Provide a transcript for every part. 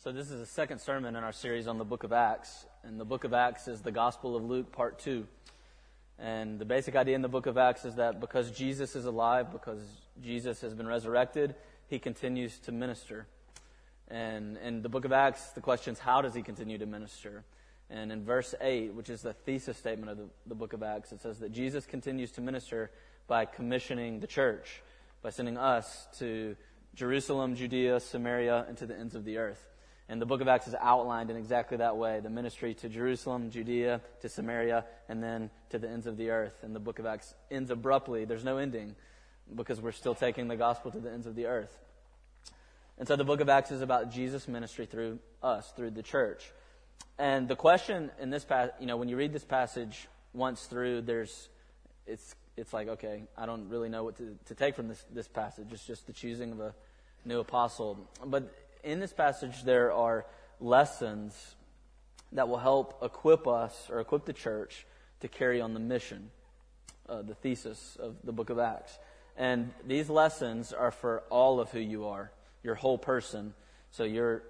So, this is the second sermon in our series on the book of Acts. And the book of Acts is the Gospel of Luke, part two. And the basic idea in the book of Acts is that because Jesus is alive, because Jesus has been resurrected, he continues to minister. And in the book of Acts, the question is how does he continue to minister? And in verse 8, which is the thesis statement of the, the book of Acts, it says that Jesus continues to minister by commissioning the church, by sending us to Jerusalem, Judea, Samaria, and to the ends of the earth. And the book of Acts is outlined in exactly that way the ministry to Jerusalem, Judea, to Samaria, and then to the ends of the earth. And the book of Acts ends abruptly. There's no ending because we're still taking the gospel to the ends of the earth. And so the book of Acts is about Jesus' ministry through us, through the church. And the question in this passage, you know, when you read this passage once through, there's, it's, it's like, okay, I don't really know what to, to take from this, this passage. It's just the choosing of a new apostle. But in this passage, there are lessons that will help equip us or equip the church to carry on the mission, uh, the thesis of the book of Acts. And these lessons are for all of who you are, your whole person. So you're,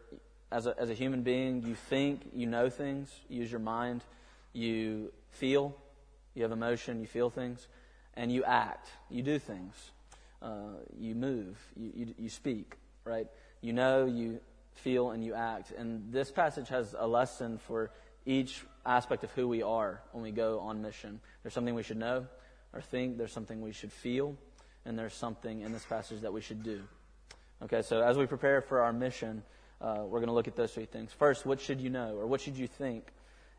as a, as a human being, you think, you know things, you use your mind, you feel, you have emotion, you feel things, and you act, you do things, uh, you move, you, you, you speak, right? You know, you feel, and you act. And this passage has a lesson for each aspect of who we are when we go on mission. There's something we should know or think, there's something we should feel, and there's something in this passage that we should do. Okay, so as we prepare for our mission, uh, we're going to look at those three things. First, what should you know, or what should you think?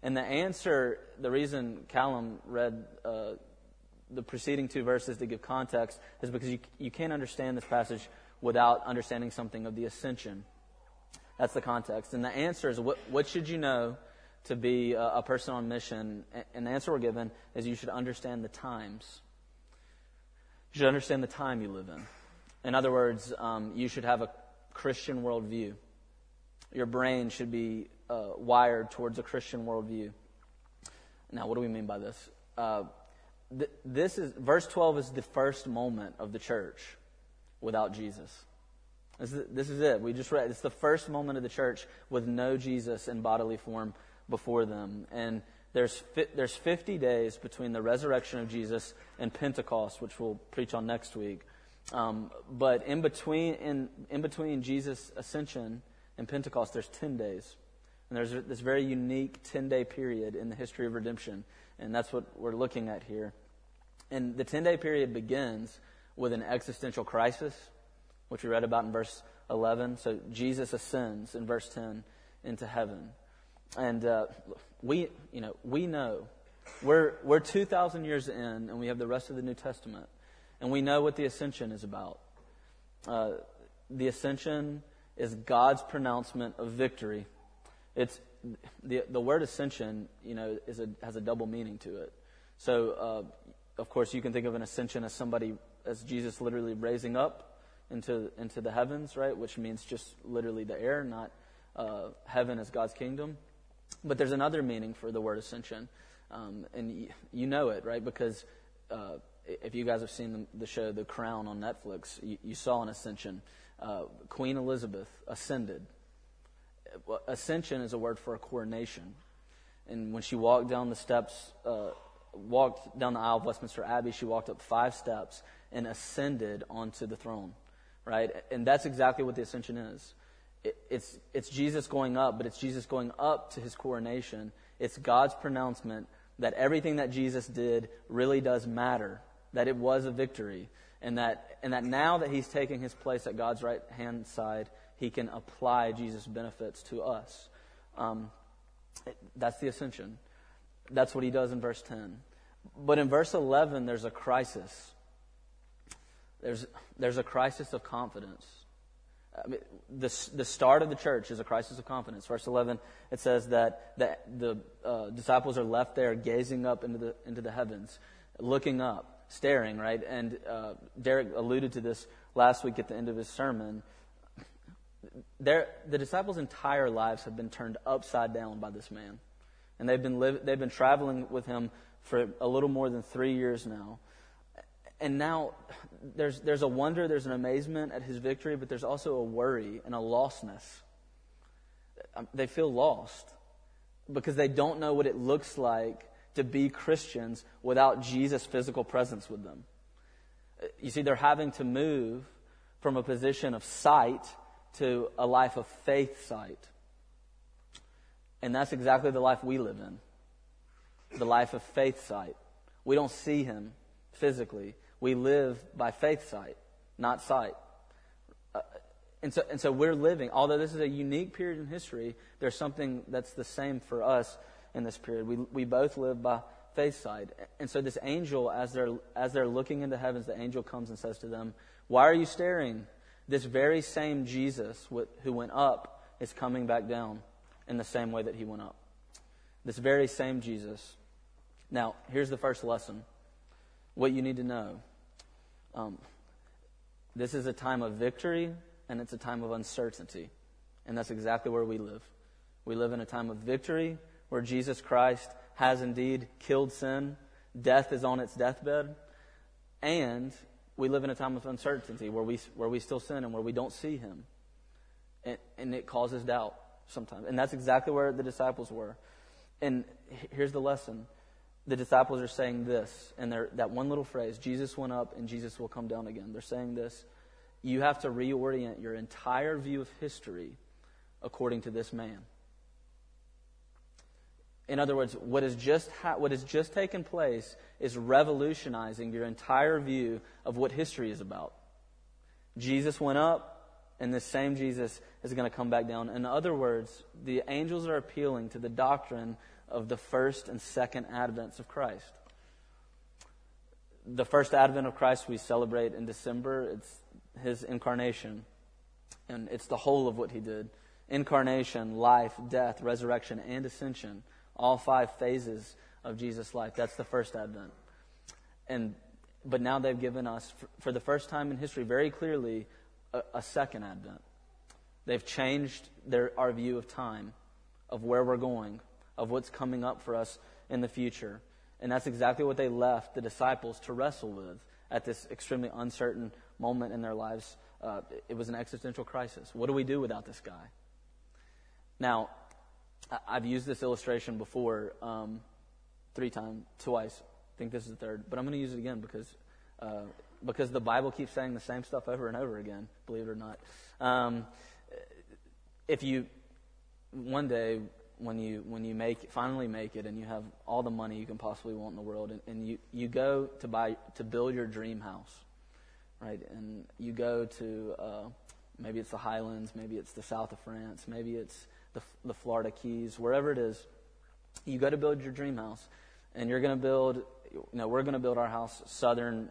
And the answer, the reason Callum read uh, the preceding two verses to give context, is because you, you can't understand this passage without understanding something of the ascension. That's the context. And the answer is what, what should you know to be a, a person on mission? And the answer we're given is you should understand the times. You should understand the time you live in. In other words, um, you should have a Christian worldview. Your brain should be uh, wired towards a Christian worldview. Now, what do we mean by this? Uh, th- this is verse 12 is the first moment of the church without Jesus. This is, it. We just read. It's the first moment of the church with no Jesus in bodily form before them. And there's, there's 50 days between the resurrection of Jesus and Pentecost, which we'll preach on next week. Um, but in between, in, in between Jesus' ascension and Pentecost, there's 10 days. And there's this very unique 10 day period in the history of redemption. And that's what we're looking at here. And the 10 day period begins with an existential crisis, which we read about in verse 11. So Jesus ascends in verse 10 into heaven. And uh, we, you know, we know we're, we're 2,000 years in and we have the rest of the New Testament. And we know what the ascension is about. Uh, the ascension is God's pronouncement of victory. It's the, the word ascension, you know, is a, has a double meaning to it. So, uh, of course, you can think of an ascension as somebody as Jesus literally raising up into, into the heavens, right? Which means just literally the air, not uh, heaven as God's kingdom. But there's another meaning for the word ascension. Um, and y- you know it, right? Because uh, if you guys have seen the, the, show The Crown on Netflix, you, you saw an ascension. Uh, Queen Elizabeth ascended. Ascension is a word for a coronation. And when she walked down the steps, uh, walked down the aisle of Westminster Abbey, she walked up five steps and ascended onto the throne, right? And that's exactly what the ascension is. it's, it's Jesus going up, but it's Jesus going up to his coronation. It's God's pronouncement that everything that Jesus did really does matter, that it was a victory, and that, and that now that he's taking his place at God's right hand side, he can apply Jesus' benefits to us. Um, that's the ascension. That's what he does in verse 10. But in verse 11, there's a crisis. There's, there's a crisis of confidence. I mean, the, the start of the church is a crisis of confidence. Verse 11, it says that the, the uh, disciples are left there gazing up into the, into the heavens, looking up, staring, right? And uh, Derek alluded to this last week at the end of his sermon. Their, the disciples' entire lives have been turned upside down by this man. And they've been, live, they've been traveling with him for a little more than three years now and now there's, there's a wonder, there's an amazement at his victory, but there's also a worry and a lostness. um, they feel lost because they don't know what it looks like to be Christians without Jesus' physical presence with them. Uh, you see, they're having to move from a position of sight to a life of faith sight. And that's exactly the life we live in the life of faith sight. We don't see him physically, we live by faith sight, not sight. Uh, and so, and so we're living, although this is a unique period in history, there's something that's the same for us in this period. We, we both live by faith sight. And so this angel, as they're, as they're looking into heavens, the angel comes and says to them, Why are you staring? This very same Jesus who went up is coming back down in the same way that he went up. This very same Jesus. Now, here's the first lesson what you need to know. Um, this is a time of victory and it's a time of uncertainty. And that's exactly where we live. We live in a time of victory where Jesus Christ has indeed killed sin, death is on its deathbed, and we live in a time of uncertainty where we, where we still sin and where we don't see Him. And, and it causes doubt sometimes. And that's exactly where the disciples were. And here's the lesson the disciples are saying this, and that one little phrase Jesus went up and Jesus will come down again. They're saying this. You have to reorient your entire view of history according to this man. In other words, what has just, ha- what has just taken place is revolutionizing your entire view of what history is about. Jesus went up, and this same Jesus is going to come back down. In other words, the angels are appealing to the doctrine of the first and second advents of Christ. The first advent of Christ we celebrate in December. It's his incarnation, and it's the whole of what he did incarnation, life, death, resurrection, and ascension all five phases of Jesus' life. That's the first advent. And but now they've given us, for the first time in history, very clearly, a, second advent. They've changed their, our view of time, of where we're going, of what's coming up for us in the future. And that's exactly what they left the disciples to wrestle with at this extremely uncertain moment in their lives. Uh, it was an existential crisis. What do we do without this guy? Now, I've used this illustration before um, three times, twice. I think this is the third, but I'm going to use it again because uh, because the Bible keeps saying the same stuff over and over again. Believe it or not. Um, if you one day when you when you make finally make it and you have all the money you can possibly want in the world and, and you you go to buy to build your dream house, right? And you go to uh, maybe it's the Highlands, maybe it's the south of France, maybe it's the, the Florida Keys, wherever it is, you go to build your dream house, and you're going to build. You know, we're going to build our house southern,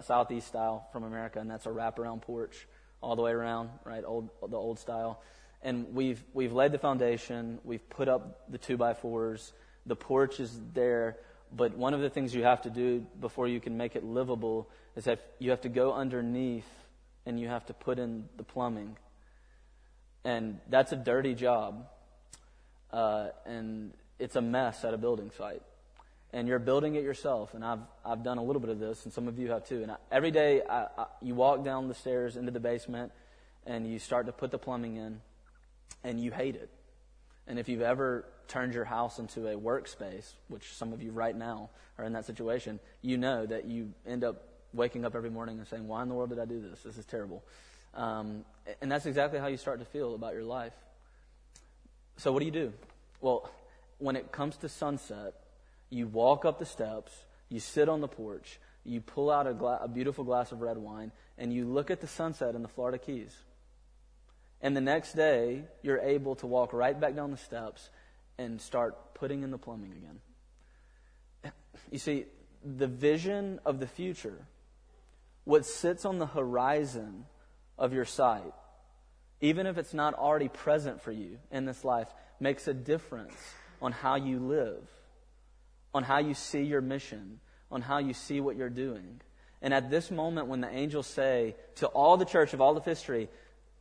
southeast style from America, and that's a wraparound porch all the way around, right? Old, the old style. And we've we've laid the foundation. We've put up the two by fours. The porch is there. But one of the things you have to do before you can make it livable is that you have to go underneath and you have to put in the plumbing and that's a dirty job. Uh, and it's a mess at a building site. And you're building it yourself. And I've, I've done a little bit of this, and some of you have too. And I, every day I, I, you walk down the stairs into the basement and you start to put the plumbing in, and you hate it. And if you've ever turned your house into a workspace, which some of you right now are in that situation, you know that you end up waking up every morning and saying, Why in the world did I do this? This is terrible. Um, and that's exactly how you start to feel about your life. So, what do you do? Well, when it comes to sunset, you walk up the steps, you sit on the porch, you pull out a, gla- a beautiful glass of red wine, and you look at the sunset in the Florida Keys. And the next day, you're able to walk right back down the steps and start putting in the plumbing again. You see, the vision of the future, what sits on the horizon of your sight, even if it's not already present for you in this life, makes a difference on how you live, on how you see your mission, on how you see what you're doing. And at this moment, when the angels say to all the church of all of history,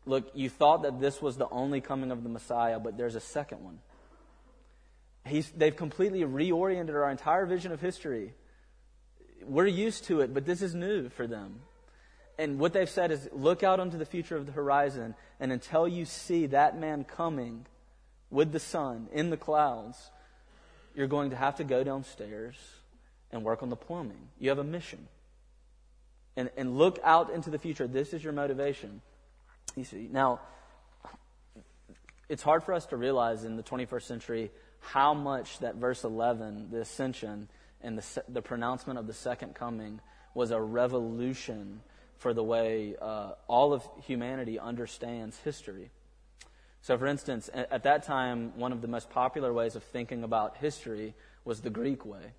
Look, you thought that this was the only coming of the Messiah, but there's a second one. He's, they've completely reoriented our entire vision of history. We're used to it, but this is new for them and what they've said is look out onto the future of the horizon, and until you see that man coming, with the sun in the clouds, you're going to have to go downstairs and work on the plumbing. You have a mission. And, and look out into the future. This is your motivation. You see, now, it's hard for us to realize in the 21st century how much that verse 11, the ascension and the, the pronouncement of the second coming, was a revolution for the way uh, all of humanity understands history. So, for instance, at that time, one of the most popular ways of thinking about history was the Greek way.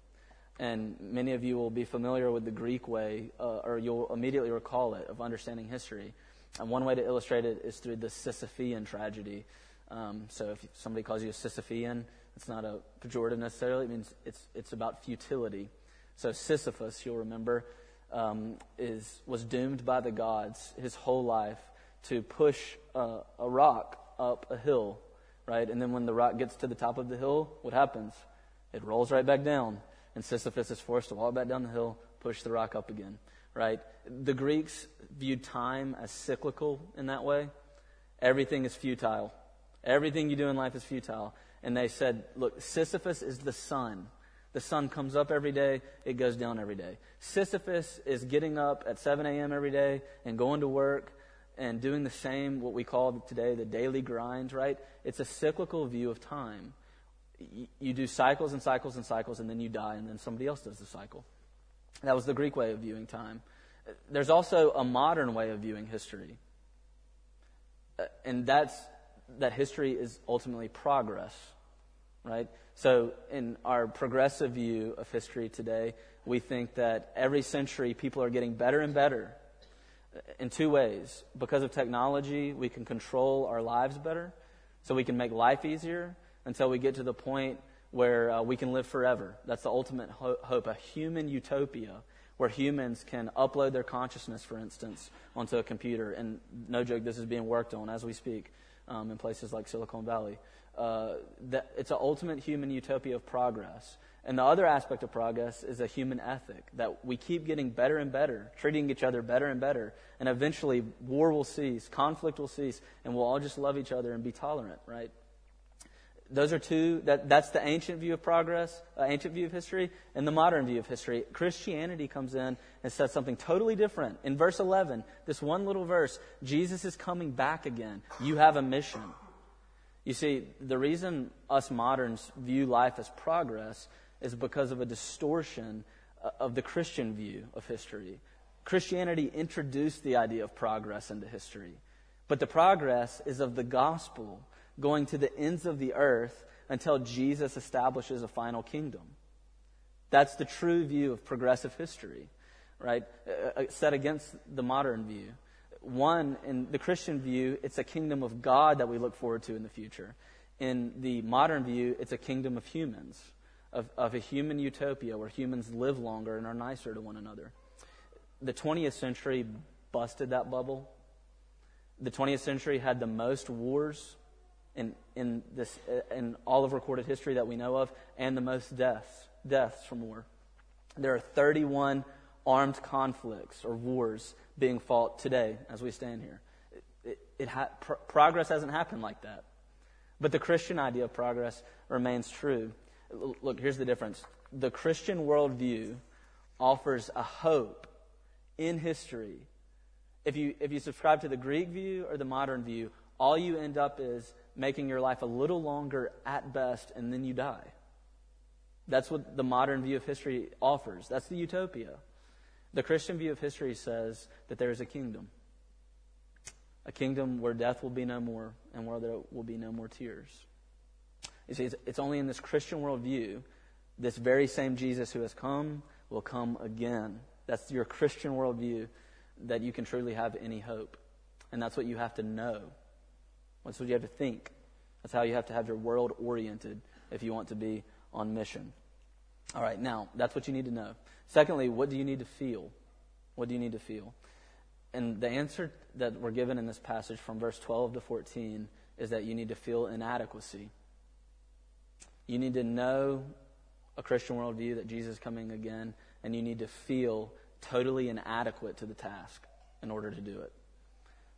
And many of you will be familiar with the Greek way, uh, or you'll immediately recall it, of understanding history. And one way to illustrate it is through the Sisyphean tragedy. Um, so, if somebody calls you a Sisyphean, it's not a pejorative necessarily. It means it's, it's about futility. So, Sisyphus, you'll remember, um, is, was doomed by the gods his whole life to push uh, a rock up a hill, right? And then when the rock gets to the top of the hill, what happens? It rolls right back down. And Sisyphus is forced to walk back down the hill, push the rock up again, right? The Greeks viewed time as cyclical in that way. Everything is futile. Everything you do in life is futile. And they said, look, Sisyphus is the sun. The sun comes up every day, it goes down every day. Sisyphus is getting up at 7 a.m. every day and going to work and doing the same, what we call today the daily grind, right? It's a cyclical view of time. You do cycles and cycles and cycles, and then you die, and then somebody else does the cycle. That was the Greek way of viewing time. There's also a modern way of viewing history. Uh, and that's that history is ultimately progress, right? So, in our progressive view of history today, we think that every century people are getting better and better in two ways. Because of technology, we can control our lives better, so we can make life easier until we get to the point where uh, we can live forever. That's the ultimate ho- hope, a human utopia where humans can upload their consciousness, for instance, onto a computer. And no joke, this is being worked on as we speak um, in places like Silicon Valley. Uh, that it's an ultimate human utopia of progress. And the other aspect of progress is a human ethic that we keep getting better and better, treating each other better and better. And eventually, war will cease, conflict will cease, and we'll all just love each other and be tolerant, right? Those are two, that, that's the ancient view of progress, uh, ancient view of history, and the modern view of history. Christianity comes in and says something totally different. In verse 11, this one little verse, Jesus is coming back again. You have a mission. You see, the reason us moderns view life as progress is because of a distortion uh, of the Christian view of history. Christianity introduced the idea of progress into history, but the progress is of the gospel going to the ends of the earth until Jesus establishes a final kingdom. That's the true view of progressive history, right? Uh, uh set against the modern view. One, in the Christian view, it's a kingdom of God that we look forward to in the future. In the modern view, it's a kingdom of humans of, of a human utopia where humans live longer and are nicer to one another. The 20th century busted that bubble. The 20th century had the most wars in, in, this, uh, in all of recorded history that we know of, and the most deaths, deaths from war. There are 31 armed conflicts or wars being fought today as we stand here. It, it, it ha- progress hasn't happened like that. But the Christian idea of progress remains true. Look, here's the difference. The Christian worldview offers a hope in history. If you, if you subscribe to the Greek view or the modern view, all you end up is making your life a little longer at best, and then you die. That's what the modern view of history offers. That's the utopia. The Christian view of history says that there is a kingdom. A kingdom where death will be no more and where there will be no more tears. You see, it's, it's only in this Christian worldview, this very same Jesus who has come will come again. That's your Christian worldview that you can truly have any hope. And that's what you have to know. That's what you have to think. That's how you have to have your world oriented if you want to be on mission. All right, now, that's what you need to know. Secondly, what do you need to feel? What do you need to feel? And the answer that we're given in this passage from verse 12 to 14 is that you need to feel inadequacy. You need to know a Christian worldview that Jesus is coming again, and you need to feel totally inadequate to the task in order to do it.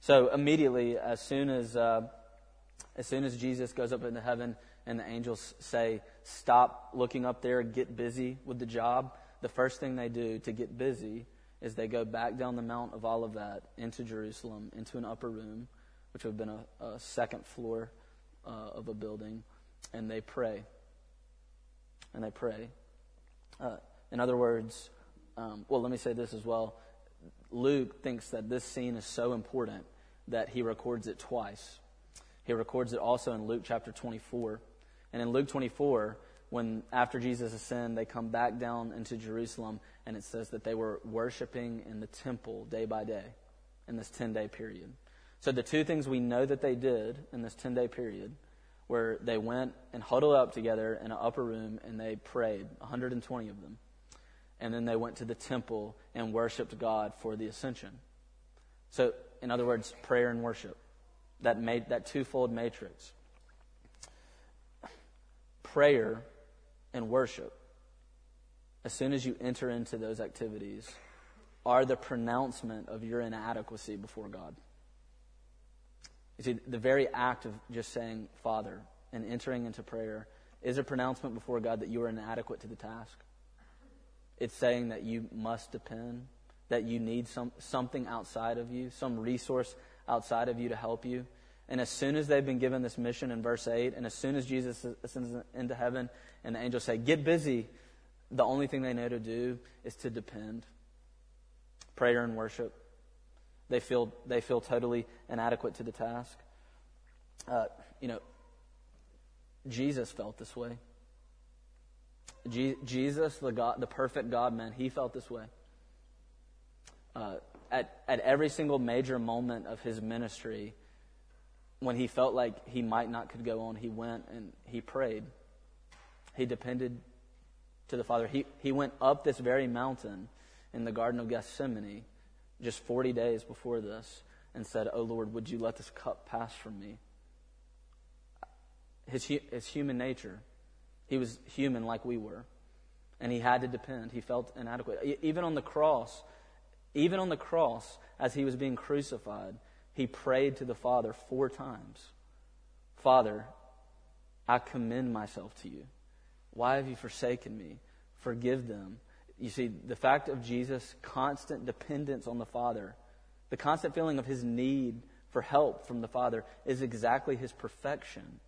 So immediately, as soon as uh, As soon as Jesus goes up into heaven and the angels say, Stop looking up there, get busy with the job, the first thing they do to get busy is they go back down the Mount of Olivet into Jerusalem, into an upper room, which would have been a, a second floor uh, of a building, and they pray. And they pray. Uh, in other words, um, well, let me say this as well. Luke thinks that this scene is so important that he records it twice. He records it also in Luke chapter 24. And in Luke 24, when after Jesus ascended, they come back down into Jerusalem, and it says that they were worshiping in the temple day by day in this 10 day period. So the two things we know that they did in this 10 day period where they went and huddled up together in an upper room and they prayed, 120 of them. And then they went to the temple and worshiped God for the ascension. So, in other words, prayer and worship. That, made, that twofold matrix. Prayer and worship, as soon as you enter into those activities, are the pronouncement of your inadequacy before God. You see, the very act of just saying Father and entering into prayer is a pronouncement before God that you are inadequate to the task. It's saying that you must depend, that you need some, something outside of you, some resource outside of you to help you. And as soon as they've been given this mission in verse 8, and as soon as Jesus ascends into heaven and the angels say, Get busy, the only thing they know to do is to depend. Prayer and worship. They feel, they feel totally inadequate to the task. Uh, you know, Jesus felt this way. Je- Jesus, the, God, the perfect God man, he felt this way. Uh, at, at every single major moment of his ministry, when he felt like he might not could go on, he went and he prayed. He depended to the Father. He, he went up this very mountain in the Garden of Gethsemane just 40 days before this and said, Oh Lord, would you let this cup pass from me? His, his human nature. He was human like we were. And he had to depend. He felt inadequate. Even on the cross, even on the cross, as he was being crucified, he prayed to the Father four times Father, I commend myself to you. Why have you forsaken me? Forgive them. You see, the fact of Jesus' constant dependence on the Father, the constant feeling of his need for help from the Father, is exactly his perfection,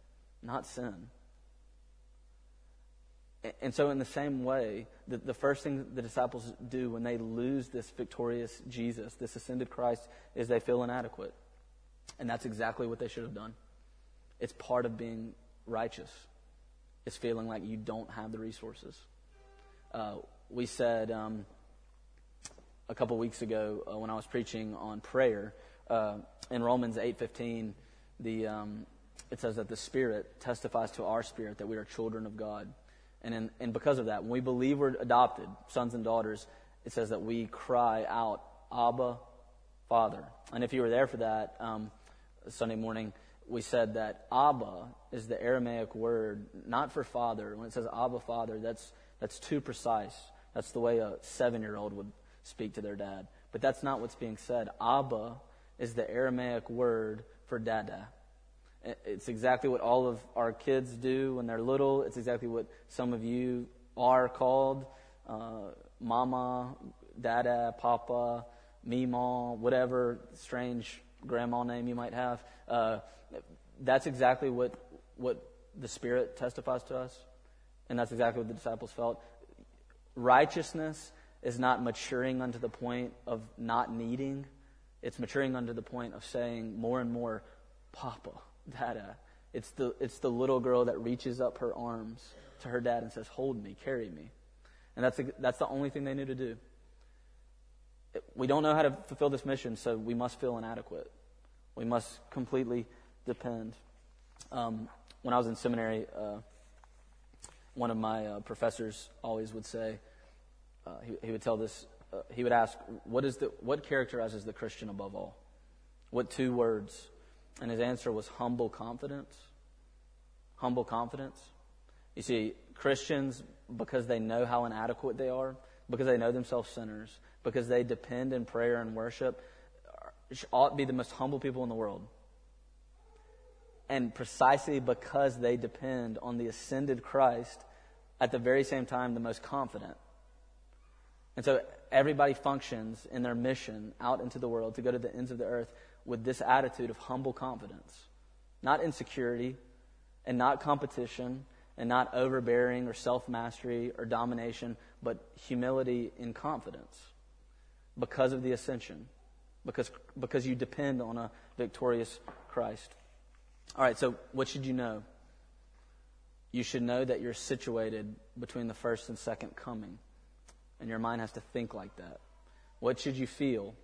not sin. And so, in the same way, the, the first thing the disciples do when they lose this victorious Jesus, this ascended Christ, is they feel inadequate. And that's exactly what they should have done. It's part of being righteous, it's feeling like you don't have the resources. Uh, we said um, a couple weeks ago uh, when I was preaching on prayer uh, in Romans 8:15, the um, it says that the Spirit testifies to our spirit that we are children of God. And, in, and because of that, when we believe we're adopted, sons and daughters, it says that we cry out, Abba, Father. And if you were there for that um, Sunday morning, we said that Abba is the Aramaic word, not for father. When it says Abba, Father, that's, that's too precise. That's the way a seven year old would speak to their dad. But that's not what's being said. Abba is the Aramaic word for dada. It's exactly what all of our kids do when they're little. It's exactly what some of you are called uh, mama, dada, papa, mima, whatever strange grandma name you might have. Uh, that's exactly what, what the Spirit testifies to us. And that's exactly what the disciples felt. Righteousness is not maturing unto the point of not needing, it's maturing unto the point of saying more and more, Papa dada. It's the, it's the little girl that reaches up her arms to her dad and says, Hold me, carry me. And that's, the, that's the only thing they knew to do. We don't know how to fulfill this mission, so we must feel inadequate. We must completely depend. Um, when I was in seminary, uh, one of my uh, professors always would say, uh, he, he, would tell this, uh, he would ask, what, is the, what characterizes the Christian above all? What two words and his answer was humble confidence. Humble confidence. You see, Christians, because they know how inadequate they are, because they know themselves sinners, because they depend in prayer and worship, ought to be the most humble people in the world. And precisely because they depend on the ascended Christ, at the very same time, the most confident. And so everybody functions in their mission out into the world to go to the ends of the earth with this attitude of humble confidence, not insecurity and not competition and not overbearing or self mastery or domination, but humility and confidence because of the ascension, because, because you depend on a victorious Christ. All right, so what should you know? You should know that you're situated between the first and second coming. And your mind has to think like that. What should you feel?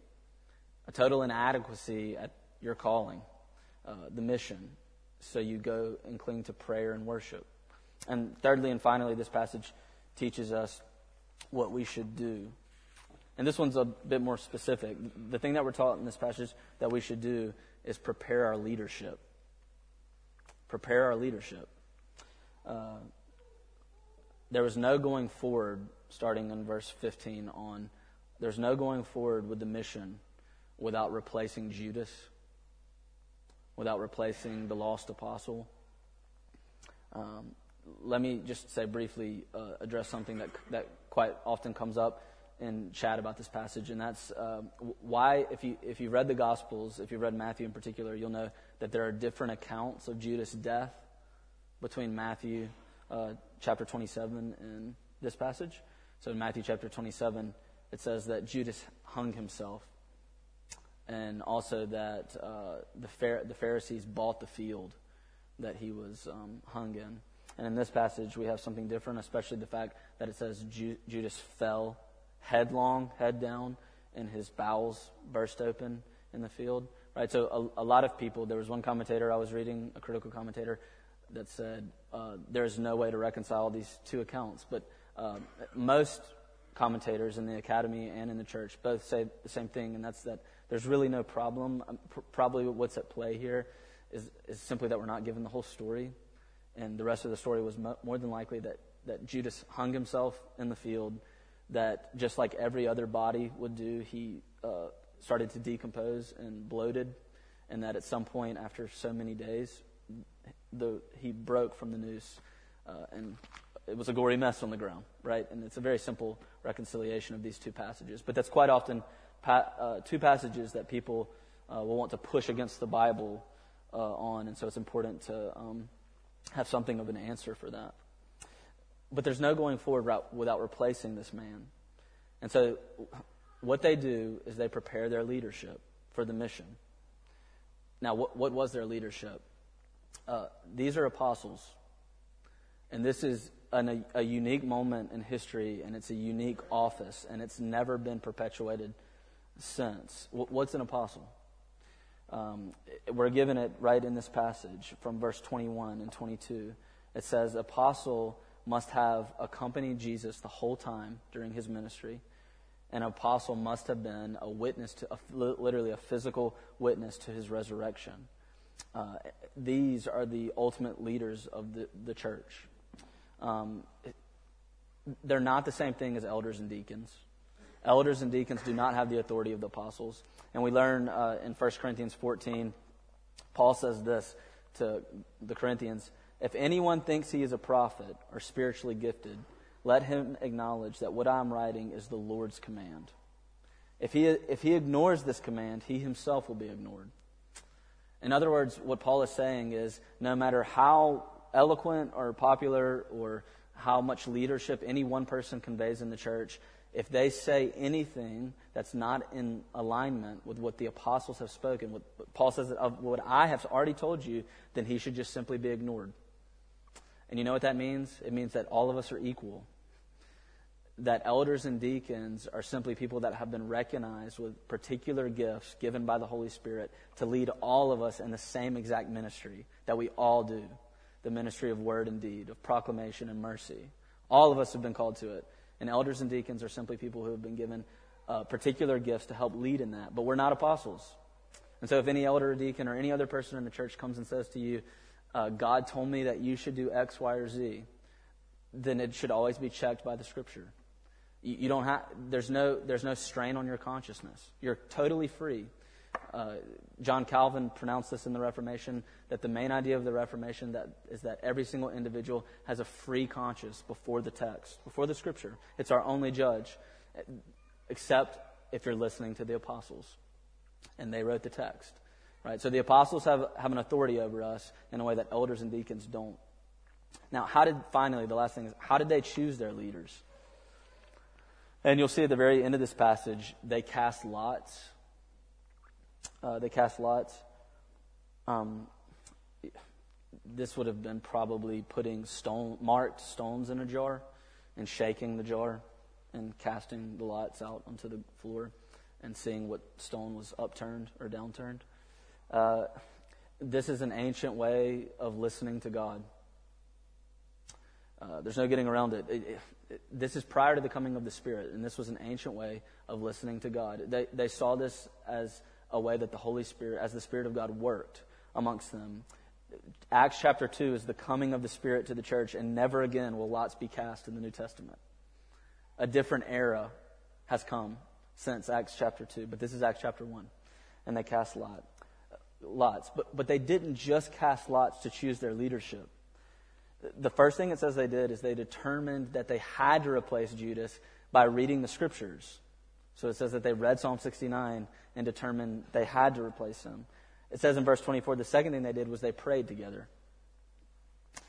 A total inadequacy at your calling, uh, the mission. So you go and cling to prayer and worship. And thirdly and finally, this passage teaches us what we should do. And this one's a bit more specific. The thing that we're taught in this passage that we should do is prepare our leadership. Prepare our leadership. Uh, there was no going forward, starting in verse 15 on. There's no going forward with the mission without replacing Judas, without replacing the lost apostle. Um, let me just say briefly uh, address something that that quite often comes up in chat about this passage, and that's uh, why if you if you read the Gospels, if you read Matthew in particular, you'll know that there are different accounts of Judas' death between Matthew uh, chapter 27 and this passage. So in Matthew chapter 27, it says that Judas hung himself, and also that uh, the, the Pharisees bought the field that he was um, hung in. And in this passage, we have something different, especially the fact that it says Ju- Judas fell headlong, head down, and his bowels burst open in the field. Right? So a, a lot of people, there was one commentator I was reading, a critical commentator, that said uh, there's no way to reconcile these two accounts. But uh, most commentators in the academy and in the church both say the same thing, and that's that there's really no problem. Um, pr- probably what's at play here is, is simply that we're not given the whole story. And the rest of the story was mo- more than likely that, that Judas hung himself in the field, that just like every other body would do, he uh, started to decompose and bloated, and that at some point after so many days, the, he broke from the noose, uh, and it was a gory mess on the ground, right? And it's a very simple reconciliation of these two passages. But that's quite often pa- uh, two passages that people uh, will want to push against the Bible uh, on, and so it's important to um, have something of an answer for that. But there's no going forward without replacing this man. And so what they do is they prepare their leadership for the mission. Now, what, what was their leadership? Uh, these are apostles. And this is an, a, a unique moment in history, and it's a unique office, and it's never been perpetuated since. What's an apostle? Um, we're given it right in this passage from verse 21 and 22. It says, Apostle must have accompanied Jesus the whole time during his ministry. An apostle must have been a witness to, a, literally a physical witness to his resurrection. Uh, these are the ultimate leaders of the, the church. Um, they're not the same thing as elders and deacons. Elders and deacons do not have the authority of the apostles. And we learn uh, in 1 Corinthians 14, Paul says this to the Corinthians If anyone thinks he is a prophet or spiritually gifted, let him acknowledge that what I'm writing is the Lord's command. If he, if he ignores this command, he himself will be ignored. In other words, what Paul is saying is no matter how eloquent or popular or how much leadership any one person conveys in the church, if they say anything that's not in alignment with what the apostles have spoken, what Paul says of what I have already told you, then he should just simply be ignored. And you know what that means? It means that all of us are equal. That elders and deacons are simply people that have been recognized with particular gifts given by the Holy Spirit to lead all of us in the same exact ministry that we all do the ministry of word and deed, of proclamation and mercy. All of us have been called to it. And elders and deacons are simply people who have been given uh, particular gifts to help lead in that. But we're not apostles. And so if any elder or deacon or any other person in the church comes and says to you, uh, God told me that you should do X, Y, or Z, then it should always be checked by the Scripture. You, you don't have, there's no, there's no strain on your consciousness. You're totally free Uh, John Calvin pronounced this in the Reformation that the main idea of the Reformation that is that every single individual has a free conscience before the text, before the Scripture. It's our only judge, except if you're listening to the apostles, and they wrote the text, right? So the apostles have have an authority over us in a way that elders and deacons don't. Now, how did finally the last thing is how did they choose their leaders? And you'll see at the very end of this passage, they cast lots uh, they cast lots. Um, this would have been probably putting stone, marked stones in a jar and shaking the jar and casting the lots out onto the floor and seeing what stone was upturned or downturned. Uh, this is an ancient way of listening to God. Uh, there's no getting around it. It, it, it. This is prior to the coming of the Spirit, and this was an ancient way of listening to God. They, they saw this as a way that the Holy Spirit, as the Spirit of God worked amongst them. Acts chapter 2 is the coming of the Spirit to the church, and never again will lots be cast in the New Testament. A different era has come since Acts chapter 2, but this is Acts chapter 1, and they cast lot, lots. But, but they didn't just cast lots to choose their leadership. The first thing it says they did is they determined that they had to replace Judas by reading the scriptures. So it says that they read Psalm 69 and determined they had to replace him. It says in verse 24, the second thing they did was they prayed together.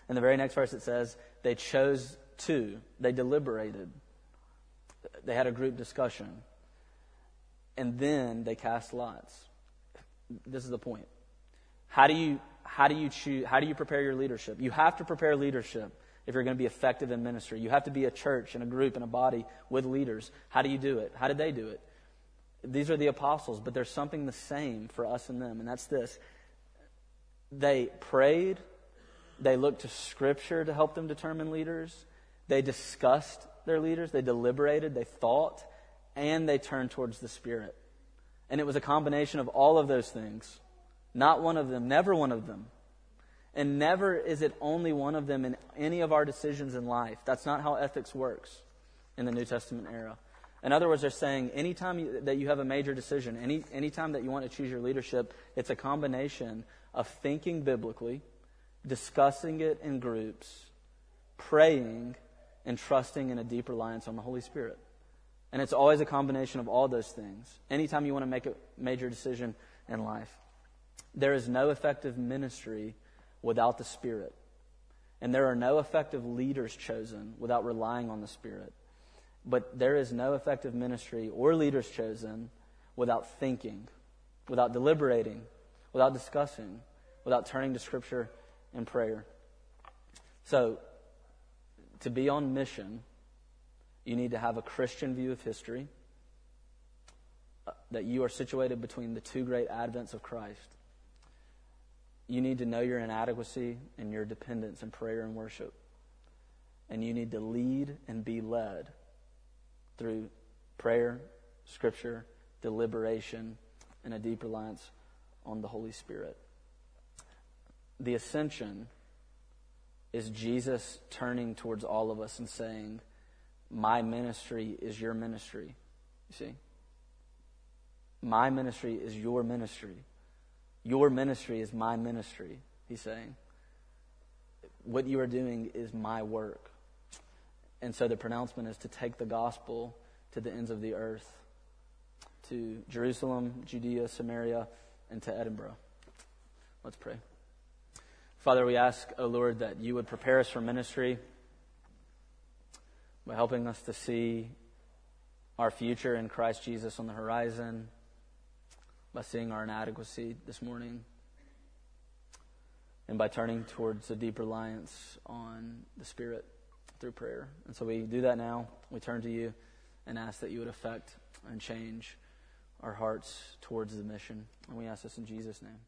In the very next verse, it says they chose two, they deliberated, they had a group discussion, and then they cast lots. This is the point. How do you how do you choose how do you prepare your leadership? You have to prepare leadership if you're going to be effective in ministry. You have to be a church and a group and a body with leaders. How do you do it? How did they do it? These are the apostles, but there's something the same for us and them, and that's this. They prayed, they looked to Scripture to help them determine leaders, they discussed their leaders, they deliberated, they thought, and they turned towards the Spirit. And it was a combination of all of those things. Not one of them, never one of them. And never is it only one of them in any of our decisions in life. That's not how ethics works in the New Testament era. In other words, they're saying anytime you, that you have a major decision, any anytime that you want to choose your leadership, it's a combination of thinking biblically, discussing it in groups, praying, and trusting in a deep reliance on the Holy Spirit. And it's always a combination of all those things. Anytime you want to make a major decision in life, there is no effective ministry without the Spirit. And there are no effective leaders chosen without relying on the Spirit. But there is no effective ministry or leaders chosen without thinking, without deliberating, without discussing, without turning to Scripture and prayer. So, to be on mission, you need to have a Christian view of history, uh, that you are situated between the two great advents of Christ. You need to know your inadequacy and your dependence in prayer and worship. And you need to lead and be led through prayer, scripture, deliberation, and a deep reliance on the Holy Spirit. The ascension is Jesus turning towards all of us and saying, My ministry is your ministry. You see? My ministry is your ministry. Your ministry is my ministry, he's saying. What you are doing is my work. And so the pronouncement is to take the gospel to the ends of the earth, to Jerusalem, Judea, Samaria, and to Edinburgh. Let's pray. Father, we ask, O oh Lord, that you would prepare us for ministry by helping us to see our future in Christ Jesus on the horizon, by seeing our inadequacy this morning, and by turning towards a deep reliance on the Spirit through prayer. And so we do that now. We turn to you and ask that you would affect and change our hearts towards the mission. And we ask this in Jesus' name.